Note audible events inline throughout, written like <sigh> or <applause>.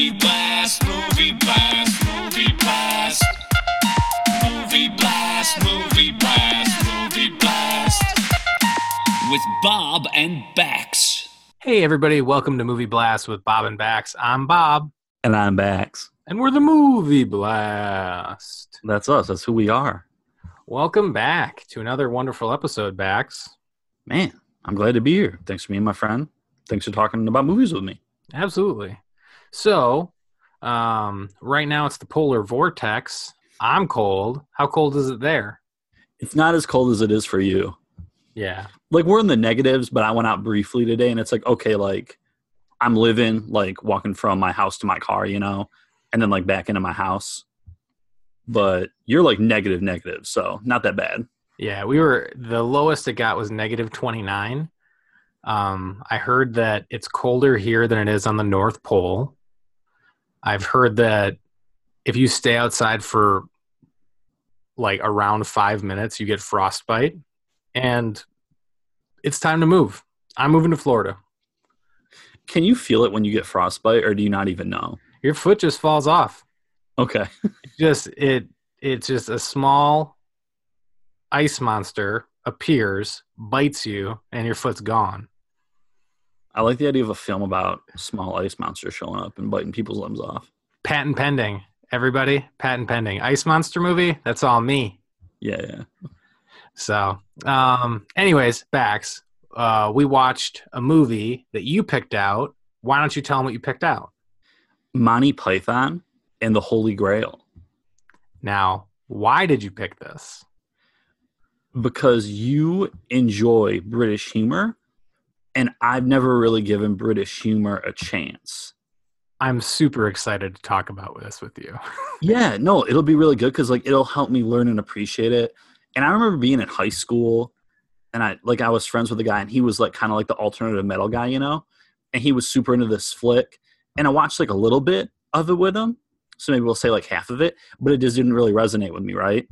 Movie blast, movie blast, movie blast. Movie blast, movie blast, movie blast. With Bob and Bax. Hey, everybody, welcome to Movie Blast with Bob and Bax. I'm Bob, And I'm Bax. and we're the Movie Blast. That's us. That's who we are. Welcome back to another wonderful episode, Bax. Man, I'm glad to be here. Thanks for being my friend. Thanks for talking about movies with me. Absolutely. So, um, right now it's the polar vortex. I'm cold. How cold is it there? It's not as cold as it is for you. Yeah. Like we're in the negatives, but I went out briefly today and it's like, okay, like I'm living, like walking from my house to my car, you know, and then like back into my house. But you're like negative, negative. So not that bad. Yeah, we were the lowest it got was negative 29. Um, I heard that it's colder here than it is on the North Pole. I've heard that if you stay outside for like around five minutes, you get frostbite, and it's time to move. I'm moving to Florida. Can you feel it when you get frostbite or do you not even know? Your foot just falls off. Okay. <laughs> Just it. It's just a small ice monster appears, bites you, and your foot's gone. I like the idea of a film about small ice monsters showing up and biting people's limbs off. patent pending. Everybody, patent pending. Ice Monster movie. That's all me. Yeah, yeah. So, um, anyways, Bax, uh, we watched a movie that you picked out. Why don't you tell them what you picked out? Monty Python and the Holy Grail. Now, why did you pick this? Because you enjoy British humor, and I've never really given British humor a chance. I'm super excited to talk about this with you. <laughs> Yeah, no, it'll be really good because like it'll help me learn and appreciate it. And I remember being in high school, and I like I was friends with a guy, and he was like kind of like the alternative metal guy, you know, and he was super into this flick. And I watched like a little bit of it with him, so maybe we'll say like half of it, but it just didn't really resonate with me, right?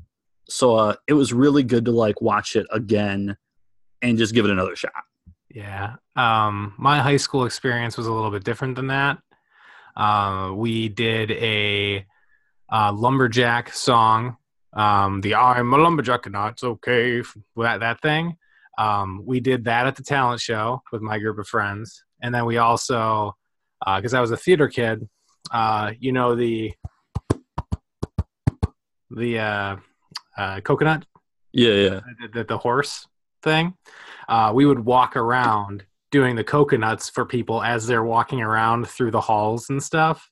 So uh, it was really good to like watch it again and just give it another shot. Yeah. Um, my high school experience was a little bit different than that. Uh, we did a uh, lumberjack song, um, the "I'm a lumberjack and it's okay" that that thing. Um, we did that at the talent show with my group of friends, and then we also, because I was a theater kid, uh, you know the the uh, uh, coconut Yeah, yeah. the, the, the horse thing, uh, we would walk around doing the coconuts for people as they're walking around through the halls and stuff.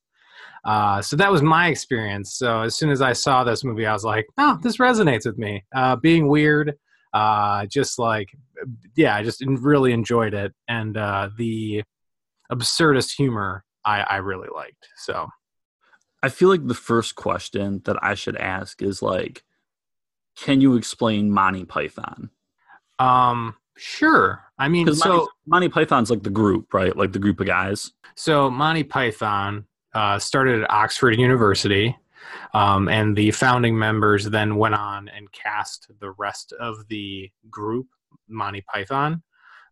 Uh, so that was my experience. So as soon as I saw this movie, I was like, "Oh, this resonates with me." Uh, being weird, uh, just like, yeah, I just really enjoyed it, and uh, the absurdist humor I, I really liked. So I feel like the first question that I should ask is like, can you explain Monty Python? Um, sure. I mean, so. Monty, Monty Python's like the group, right? Like the group of guys. So Monty Python uh, started at Oxford University, um, and the founding members then went on and cast the rest of the group, Monty Python.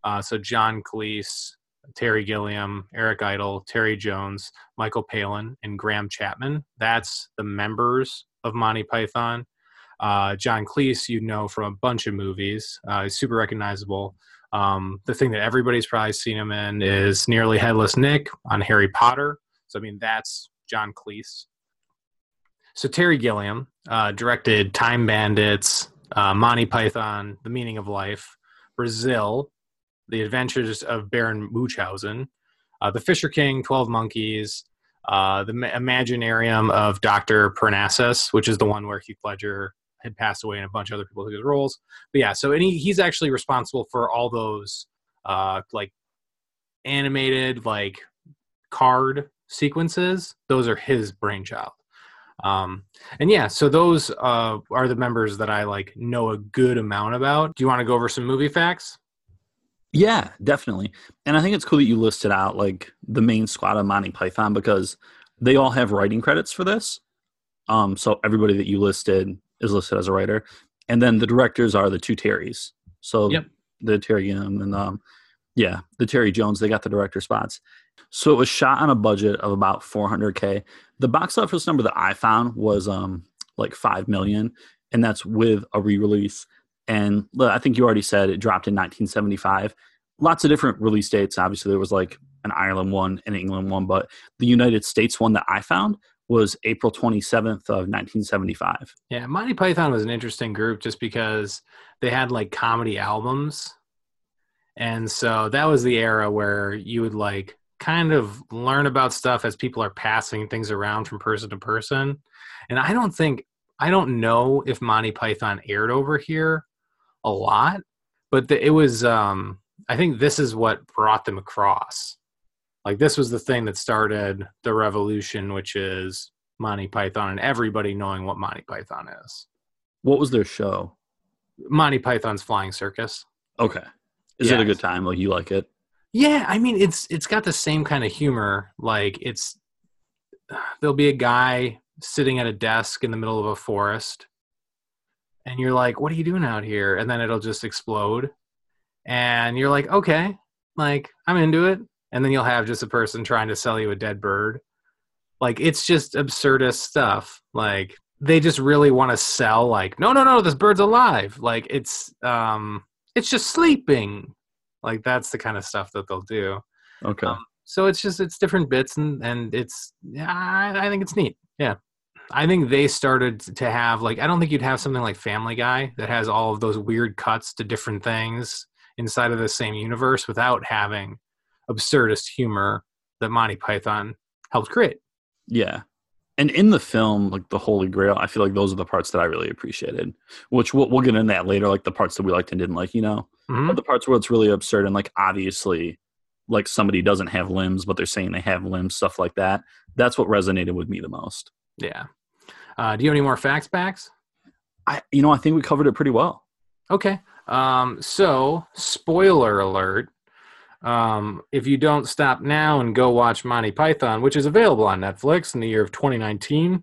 Uh, so John Cleese, Terry Gilliam, Eric Idle, Terry Jones, Michael Palin, and Graham Chapman. That's the members of Monty Python. Uh, John Cleese, you know from a bunch of movies. Uh, he's super recognizable. Um, the thing that everybody's probably seen him in is Nearly Headless Nick on Harry Potter. So, I mean, that's John Cleese. So, Terry Gilliam uh, directed Time Bandits, uh, Monty Python, The Meaning of Life, Brazil, The Adventures of Baron Munchausen, uh, The Fisher King, 12 Monkeys, uh, The Imaginarium of Dr. Parnassus, which is the one where Heath Ledger had passed away and a bunch of other people took his roles. But yeah, so and he, he's actually responsible for all those uh, like animated like card sequences. Those are his brainchild. Um, and yeah, so those uh, are the members that I like know a good amount about. Do you want to go over some movie facts? Yeah, definitely. And I think it's cool that you listed out like the main squad of Monty Python because they all have writing credits for this. Um, so everybody that you listed is listed as a writer, and then the directors are the two Terrys. So Yep. the Terry Gilliam and um, Yeah, the Terry Jones, they got the director spots. So it was shot on a budget of about 400k. The box office number that I found was um like 5 million and that's with a re-release. And I think you already said it dropped in 1975. Lots of different release dates. Obviously there was like an Ireland one, an England one, but the United States one that I found was April 27th of 1975. Yeah, Monty Python was an interesting group just because they had like comedy albums. And so that was the era where you would like kind of learn about stuff as people are passing things around from person to person. And I don't think I don't know if Monty Python aired over here a lot, but the, it was um I think this is what brought them across. Like this was the thing that started the revolution, which is Monty Python and everybody knowing what Monty Python is. What was their show? Monty Python's Flying Circus. Okay. Is Yeah. it a good time? Like you like it? Yeah, I mean it's it's got the same kind of humor. Like it's <sighs> there'll be a guy sitting at a desk in the middle of a forest and you're like, "What are you doing out here?" and then it'll just explode. And you're like, "Okay, like I'm into it." And then you'll have just a person trying to sell you a dead bird. Like it's just absurdist stuff. Like they just really want to sell like, "No, no, no, this bird's alive." Like it's um it's just sleeping like that's the kind of stuff that they'll do Okay. Um, so it's just it's different bits and and it's yeah I, I think it's neat yeah i think they started to have like i don't think you'd have something like family guy that has all of those weird cuts to different things inside of the same universe without having absurdist humor that monty python helped create Yeah. And in the film, like the Holy Grail, I feel like those are the parts that I really appreciated. Which we'll, we'll get in that later, like the parts that we liked and didn't like, you know. Mhm. But the parts where it's really absurd and like obviously, like somebody doesn't have limbs, but they're saying they have limbs, stuff like that. That's what resonated with me the most. yeah uh, do you have any more facts Bax I, you know, I think we covered it pretty well. Okay. Um, so, spoiler alert. Um, if you don't stop now and go watch Monty Python, which is available on Netflix in the year of 2019,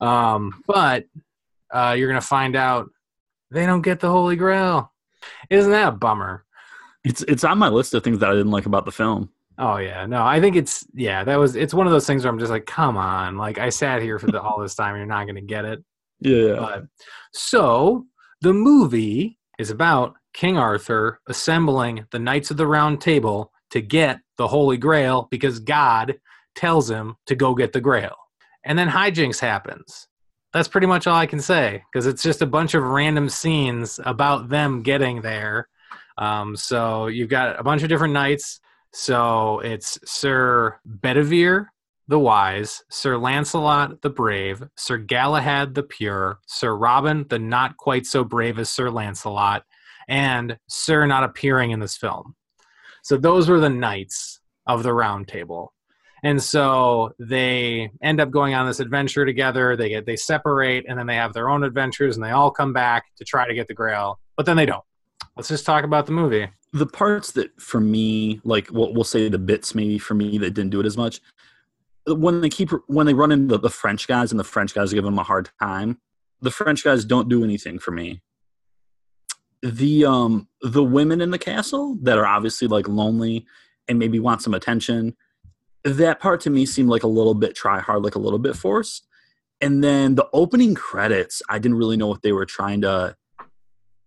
um, but uh, you're going to find out they don't get the Holy Grail. Isn't that a bummer? It's it's on my list of things that I didn't like about the film. Oh yeah, no, I think it's yeah, that was it's one of those things where I'm just like, come on, like I sat here for the, all this time, and you're not going to get it. <laughs> Yeah. But so the movie is about King Arthur assembling the Knights of the Round Table to get the Holy Grail because God tells him to go get the Grail. And then hijinks happens. That's pretty much all I can say because it's just a bunch of random scenes about them getting there. Um, so you've got a bunch of different knights. So it's Sir Bedivere, the wise, Sir Lancelot the brave, Sir Galahad the pure, Sir Robin the not quite so brave as Sir Lancelot, and Sir not appearing in this film. So those were the knights of the round table. And so they end up going on this adventure together. They get they separate and then they have their own adventures and they all come back to try to get the grail, but then they don't. Let's just talk about the movie. the parts that for me like we'll, we'll say the bits maybe for me that didn't do it as much when they keep when they run into the french guys and the french guys give them a hard time the french guys don't do anything for me the um the women in the castle that are obviously like lonely and maybe want some attention that part to me seemed like a little bit try hard like a little bit forced. And then the opening credits i didn't really know what they were trying to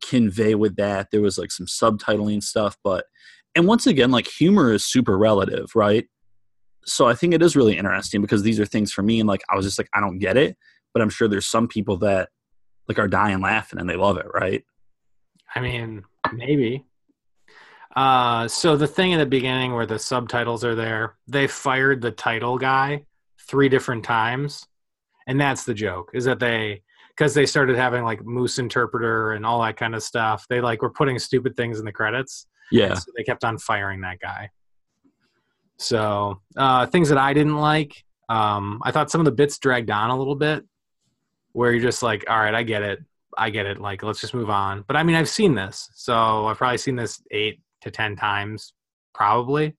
convey with that. There was like some subtitling stuff but and once again like humor is super relative right? So i think it is really interesting because these are things for me and like i was just like i don't get it but i'm sure there's some people that like are dying laughing and they love it right I mean, maybe. Uh, so the thing in the beginning where the subtitles are there, they fired the title guy three different times, and that's the joke. Is that they because they started having like Moose Interpreter and all that kind of stuff. They like were putting stupid things in the credits. yeah so they kept on firing that guy. So uh, things that I didn't like, um, I thought some of the bits dragged on a little bit, where you're just like, all right, I get it, I get it. Like, let's just move on. But I mean, I've seen this, so I've probably seen this eight to ten times, probably.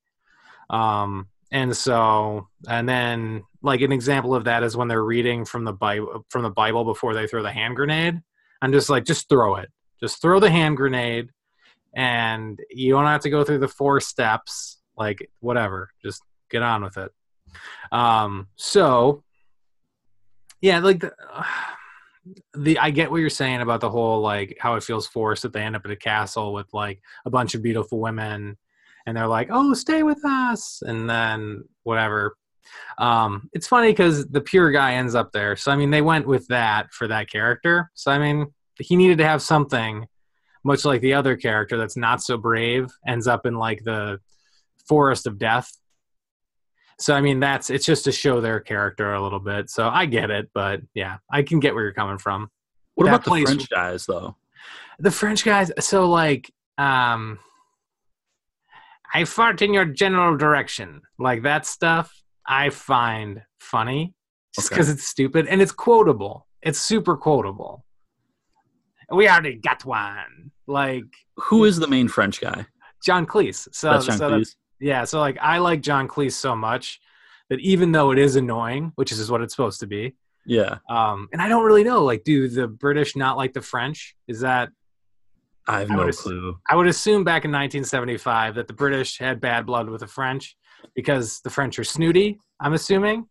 Um, and so, and then like an example of that is when they're reading from the Bible from the Bible before they throw the hand grenade. I'm just like, just throw it, just throw the hand grenade and you don't have to go through the four steps. Like whatever, just get on with it. Um, so yeah, like the, the I get what you're saying about the whole like how it feels forced that they end up at a castle with like a bunch of beautiful women and they're like, "Oh, stay with us," and then whatever. Um, it's funny because the pure guy ends up there. So I mean, they went with that for that character. So I mean, he needed to have something, much like the other character that's not so brave ends up in like the forest of death. So I mean, that's it's just to show their character a little bit. So I get it, but yeah, I can get where you're coming from. What That about the place- French guys though? The French guys, so like, um, I fart in your general direction, like that stuff. I find funny just Okay. because it's stupid and it's quotable. It's super quotable. We already got one, like Who is the main French guy? John Cleese. So, That's John so that's- Cleese. Yeah, so like I like John Cleese so much that even though it is annoying, which is what it's supposed to be, Yeah, um, and I don't really know, like, do the British not like the French? Is that I have I no ass- clue. I would assume back in 1975 that the British had bad blood with the French because the French are snooty. I'm assuming.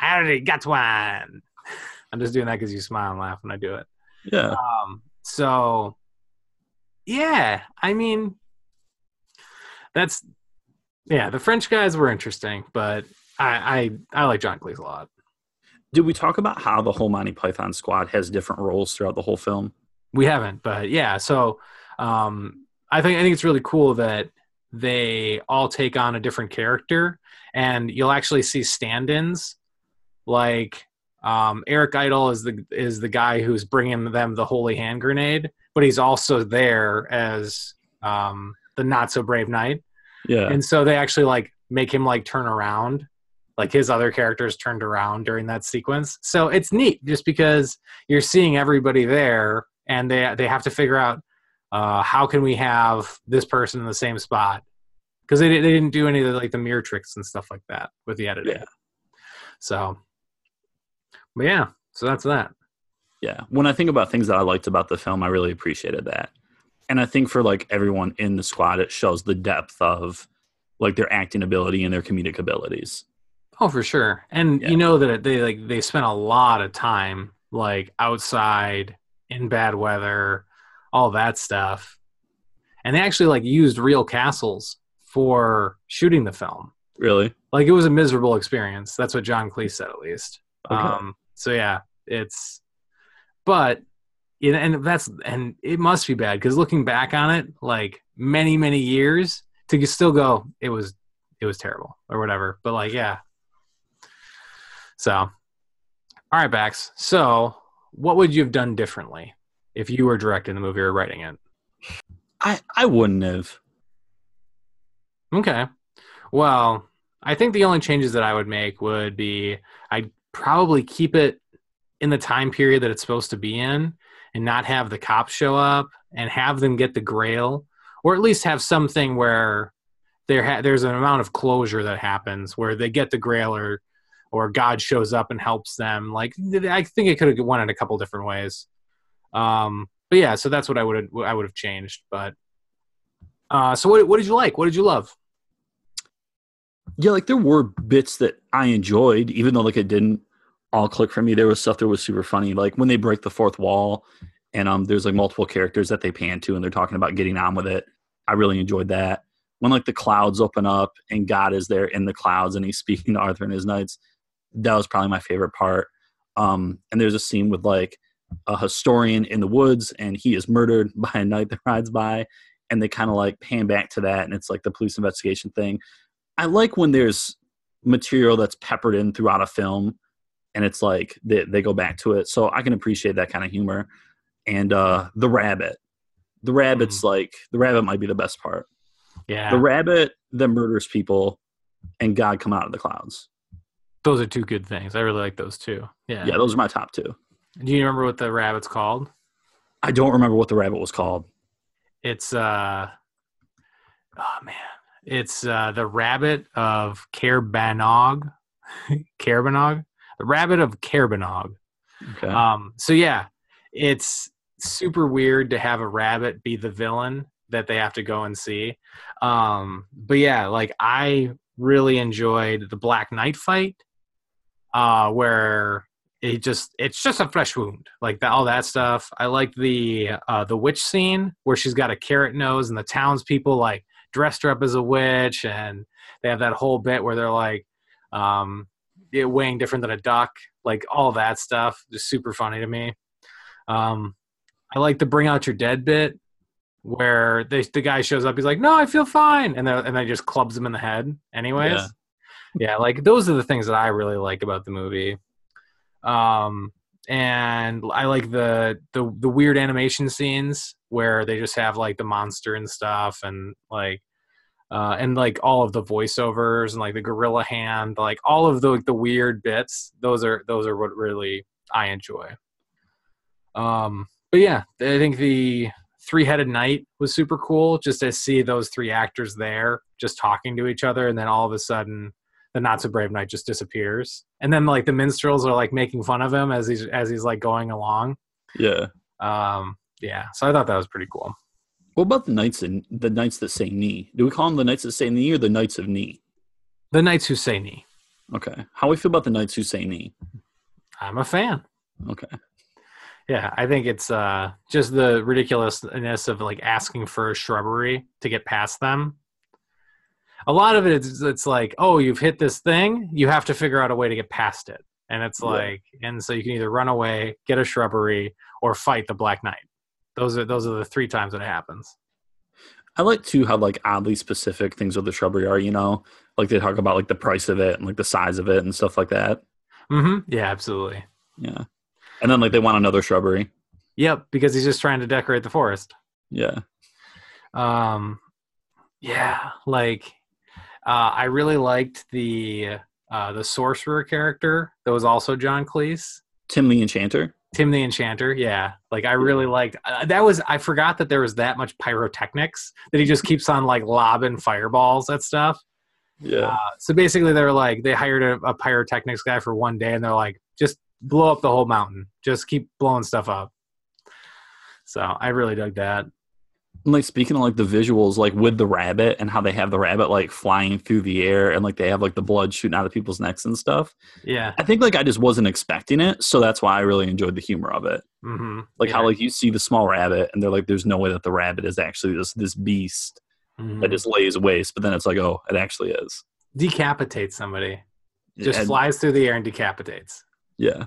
I already got one. <laughs> I'm just doing that because you smile and laugh when I do it. Yeah, Um, so, yeah, I mean, that's yeah. The French guys were interesting, but I I, I like John Cleese a lot. did we talk about how the whole Monty Python squad has different roles throughout the whole film? We haven't, but yeah. So um, I think I think it's really cool that they all take on a different character, and you'll actually see stand-ins. Like um, Eric Idle is the is the guy who's bringing them the holy hand grenade, but he's also there as um, the not so brave knight, Yeah, and so they actually like make him like turn around. Like his other characters turned around during that sequence, so it's neat just because you're seeing everybody there and they they have to figure out uh, how can we have this person in the same spot because they, they didn't do any of the, like the mirror tricks and stuff like that with the editing. Yeah. So, but yeah, so that's that. yeah. When I think about things that I liked about the film, I really appreciated that, and I think for like everyone in the squad, it shows the depth of like their acting ability and their comedic abilities. Oh, for sure. And Yeah. you know that they like they spent a lot of time like outside in bad weather, all that stuff. And they actually like used real castles for shooting the film. Really? Like it was a miserable experience. That's what John Cleese said at least. Okay. Um so yeah, it's but it, and that's and it must be bad because looking back on it like many many years to still go it was it was terrible or whatever but like yeah so all right bax so what would you have done differently if you were directing the movie or writing it I I wouldn't have. Okay. Well, I think the only changes that I would make would be I'd probably keep it in the time period that it's supposed to be in and not have the cops show up and have them get the grail or at least have something where there ha- there's an amount of closure that happens where they get the grail or or God shows up and helps them. Like I think it could have went in a couple different ways. Um, but yeah, so that's what I would I would have changed. But uh, so what what did you like? What did you love? yeah, like there were bits that I enjoyed, even though like it didn't all click for me. There was stuff that was super funny, like when they break the fourth wall, and um, there's like multiple characters that they pan to, and they're talking about getting on with it. I really enjoyed that. When like the clouds open up and God is there in the clouds and he's <laughs> speaking to Arthur and his knights, that was probably my favorite part. Um, and there's a scene with like a historian in the woods, and he is murdered <laughs> by a knight that rides by, and they kind of like pan back to that, and it's like the police investigation thing. I like when there's material that's peppered in throughout a film and it's like they, they go back to it. So I can appreciate that kind of humor. And uh the rabbit. The rabbit's like the rabbit might be the best part. Yeah, The rabbit that murders people and God come out of the clouds. those are two good things. I really like those two. Yeah. Yeah, those are my top two. Do you remember what the rabbit's called? I don't remember what the rabbit was called. It's uh oh man. It's uh the rabbit of Kerbanog. Caerbanog? <laughs> The rabbit of Caerbanog. Okay. Um so yeah, it's super weird to have a rabbit be the villain that they have to go and see. Um, but yeah, like I really enjoyed the Black Knight fight, uh, where it just it's just a fresh wound, like the, all that stuff. I like the uh, the witch scene where she's got a carrot nose and the townspeople like dressed her up as a witch, and they have that whole bit where they're like um, weighing different than a duck, like all that stuff. Just super funny to me. Um, I like the bring out your dead bit where they, the guy shows up. He's like, "No, I feel fine," and then and they just clubs him in the head. Anyways, Yeah. yeah. like those are the things that I really like about the movie. Um, and I like the the the weird animation scenes where they just have like the monster and stuff, and like. Uh, and like all of the voiceovers and like the gorilla hand, like all of the like, the weird bits, those are those are what really I enjoy. Um, but yeah, I think the three headed knight was super cool just to see those three actors there just talking to each other and then all of a sudden the not so brave knight just disappears and then like the minstrels are like making fun of him as he's as he's like going along Yeah. um yeah so i thought that was pretty cool What about the knights and the knights that say Ni? Do we call them the knights that say Ni or the knights of Ni? the knights who say Ni Okay. How we feel about the knights who say Ni? i'm a fan Okay. yeah i think it's uh just the ridiculousness of like asking for a shrubbery to get past them a lot of it is it's like oh you've hit this thing you have to figure out a way to get past it and it's Yeah. like and so you can either run away get a shrubbery or fight the black knight those are those are the three times that it happens I like too how like oddly specific things with the shrubbery are. You know, like they talk about like the price of it and like the size of it and stuff like that. hmm yeah absolutely Yeah. And then like they want another shrubbery. yep because he's just trying to decorate the forest Yeah. um yeah like uh i really liked the uh the sorcerer character that was also john cleese Tim the Enchanter. Tim the enchanter yeah. Like i really liked uh, that was i forgot that there was that much pyrotechnics that he just keeps on like lobbing fireballs at stuff. Yeah. uh, so basically they're like they hired a, a pyrotechnics guy for one day and they're like just blow up the whole mountain. Just keep blowing stuff up. So i really dug that like speaking of like the visuals, like with the rabbit and how they have the rabbit like flying through the air and like they have like the blood shooting out of people's necks and stuff. yeah I think like I just wasn't expecting it, so that's why I really enjoyed the humor of it. hmm Like yeah. how like you see the small rabbit and they're like, there's no way that the rabbit is actually this this beast Mhm. that just lays waste, but then it's like, oh, it actually is. decapitates somebody just And- flies through the air and decapitates Yeah.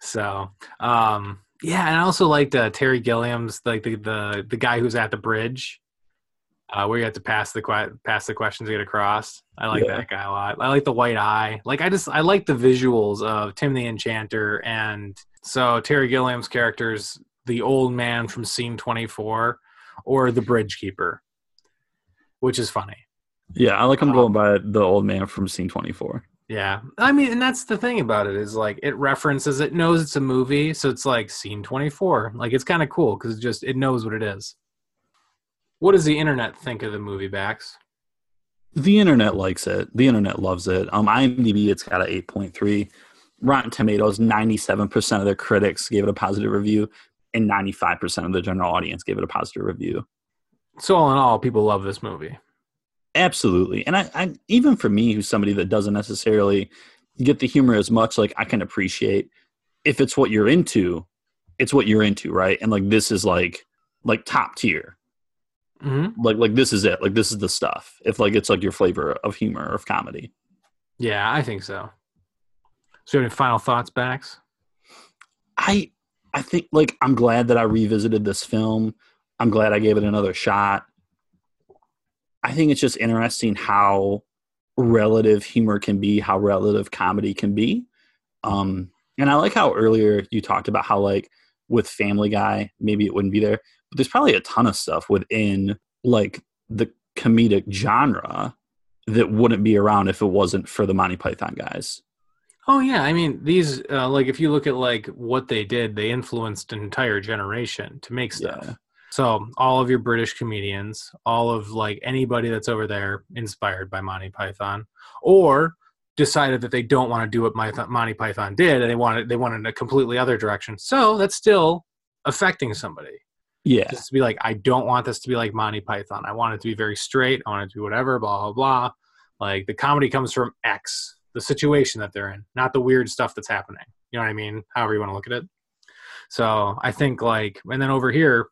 so um yeah and i also liked uh, terry gilliam's like the, the the guy who's at the bridge uh where you have to pass the pass the questions to get across i like Yeah. that guy a lot i like the white eye like i just i like the visuals of tim the enchanter and so terry gilliam's character's the old man from scene 24 or the bridge keeper which is funny Yeah, I like him Um, going by the old man from scene 24. Yeah. I mean, and that's the thing about it is like it references, it knows it's a movie. So it's like scene 24. Like it's kind of cool because it just, it knows what it is. What does the internet think of the movie, Bax? The internet likes it. The internet loves it. Um, IMDb, it's got an 8.3. Rotten Tomatoes, 97% of their critics gave it a positive review, and 95% of the general audience gave it a positive review. So, all in all, people love this movie. Absolutely. And I, I even for me, who's somebody that doesn't necessarily get the humor as much, like I can appreciate if it's what you're into, it's what you're into, right? And like this is like like top tier. Mm-hmm. Like like this is it. Like this is the stuff. If like it's like your flavor of humor or of comedy. Yeah, I think so. So, any final thoughts, Bax? I I think like I'm glad that I revisited this film. I'm glad I gave it another shot. I think it's just interesting how relative humor can be, how relative comedy can be. Um and I like how earlier you talked about how like with Family Guy, maybe it wouldn't be there. But there's probably a ton of stuff within like the comedic genre that wouldn't be around if it wasn't for the Monty Python guys. Oh yeah, I mean these uh, like if you look at like what they did, they influenced an entire generation to make stuff. Yeah. So all of your British comedians, all of like anybody that's over there inspired by Monty Python, or decided that they don't want to do what Monty Python did, and they wanted they wanted a completely other direction. So that's still affecting somebody. Yeah. Just to be like, I don't want this to be like Monty Python. I want it to be very straight. I want it to be whatever, blah, blah, blah. Like the comedy comes from X, the situation that they're in, not the weird stuff that's happening. You know what I mean? However you want to look at it. So I think like, and then over here,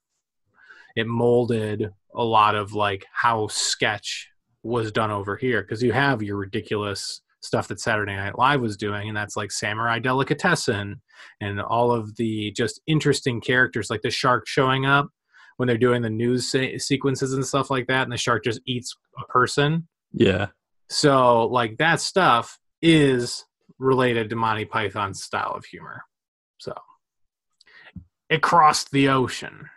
it molded a lot of like how sketch was done over here because you have your ridiculous stuff that Saturday Night Live was doing, and that's like Samurai Delicatessen and all of the just interesting characters, like the shark showing up when they're doing the news se- sequences and stuff like that, and the shark just eats a person. Yeah. So, like that stuff is related to Monty Python's style of humor. So, it crossed the ocean.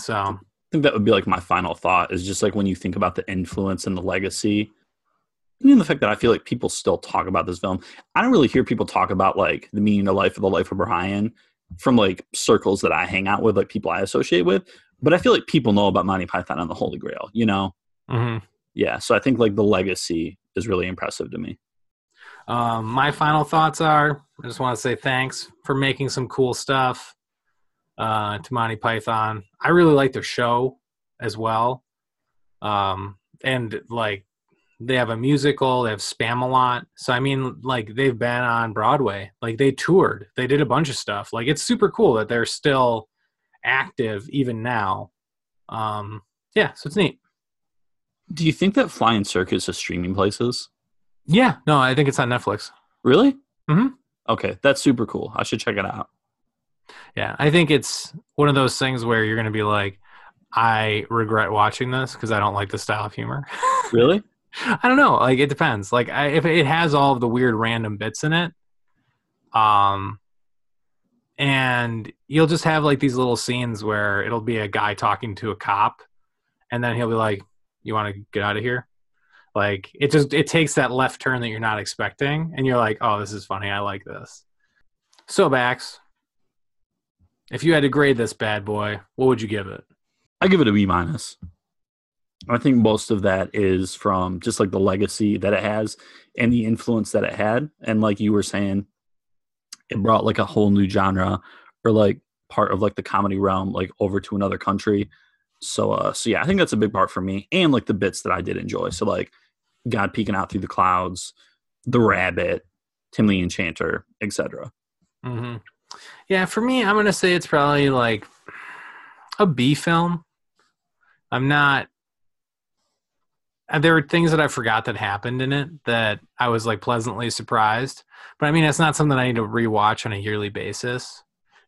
So, I think that would be like my final thought is just like when you think about the influence and the legacy, even the fact that I feel like people still talk about this film. I don't really hear people talk about like the meaning of life or the life of Brian from like circles that I hang out with, like people I associate with. But I feel like people know about Monty Python and the Holy Grail, you know? mhm. Yeah. So I think like the legacy is really impressive to me. Um, my final thoughts are I just want to say thanks for making some cool stuff uh, to Monty Python. I really like their show as well. Um, and like they have a musical, they have Spamalot. So, I mean, like they've been on Broadway, like they toured, they did a bunch of stuff. Like it's super cool that they're still active even now. Um, yeah, so it's neat. Do you think that Flying Circus is streaming places? Yeah, no, I think it's on Netflix. Really? Mhm. Okay. That's super cool. I should check it out. Yeah, I think it's one of those things where you're going to be like, I regret watching this because I don't like the style of humor. <laughs> Really? I don't know. Like it depends. Like I, if it has all of the weird random bits in it, um, and you'll just have like these little scenes where it'll be a guy talking to a cop, and then he'll be like, "You want to get out of here?" Like it just it takes that left turn that you're not expecting, and you're like, "Oh, this is funny. I like this." So, Bax, if you had to grade this bad boy, what would you give it? I give it a B minus. I think most of that is from just like the legacy that it has and the influence that it had. And like you were saying, it brought like a whole new genre or like part of like the comedy realm like over to another country. So uh so yeah, I think that's a big part for me. And like the bits that I did enjoy. So like God peeking out through the clouds, the rabbit, Tim the Enchanter, etc. hmm Yeah, for me, I'm gonna say it's probably like a B film. I'm not. uh, There were things that I forgot that happened in it that I was like pleasantly surprised. But I mean, it's not something I need to rewatch on a yearly basis.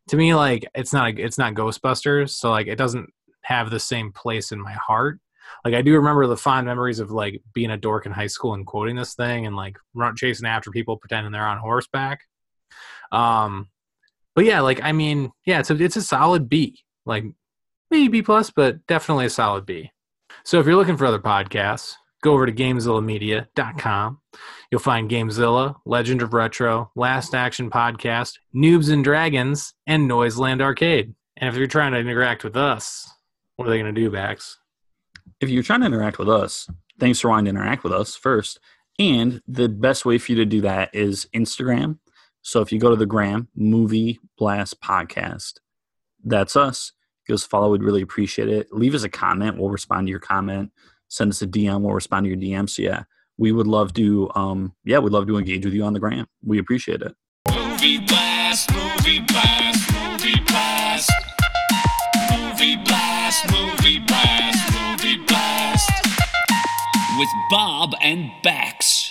To me, like it's not it's not Ghostbusters, so like it doesn't have the same place in my heart. Like I do remember the fond memories of like being a dork in high school and quoting this thing and like chasing after people pretending they're on horseback. Um, but yeah, like I mean, yeah, it's a it's a solid B, like maybe B plus, but definitely a solid B. So if you're looking for other podcasts, go over to GameZillaMedia.com. You'll find GameZilla, Legend of Retro, Last Action Podcast, Noobs and Dragons, and Noiseland Arcade. And if you're trying to interact with us, what are they going to do, Bax? if you're trying to interact with us, thanks for wanting to interact with us first. And the best way for you to do that is Instagram. So if you go to the gram, Movie Blast Podcast, that's us. Give us a follow. We'd really appreciate it. Leave us a comment. We'll respond to your comment. Send us a DM. We'll respond to your DM. So yeah, we would love to. Um, yeah, we'd love to engage with you on the gram. We appreciate it. Movie blast, movie blast, movie blast. Movie blast, movie blast, movie blast. With Bob and Bax.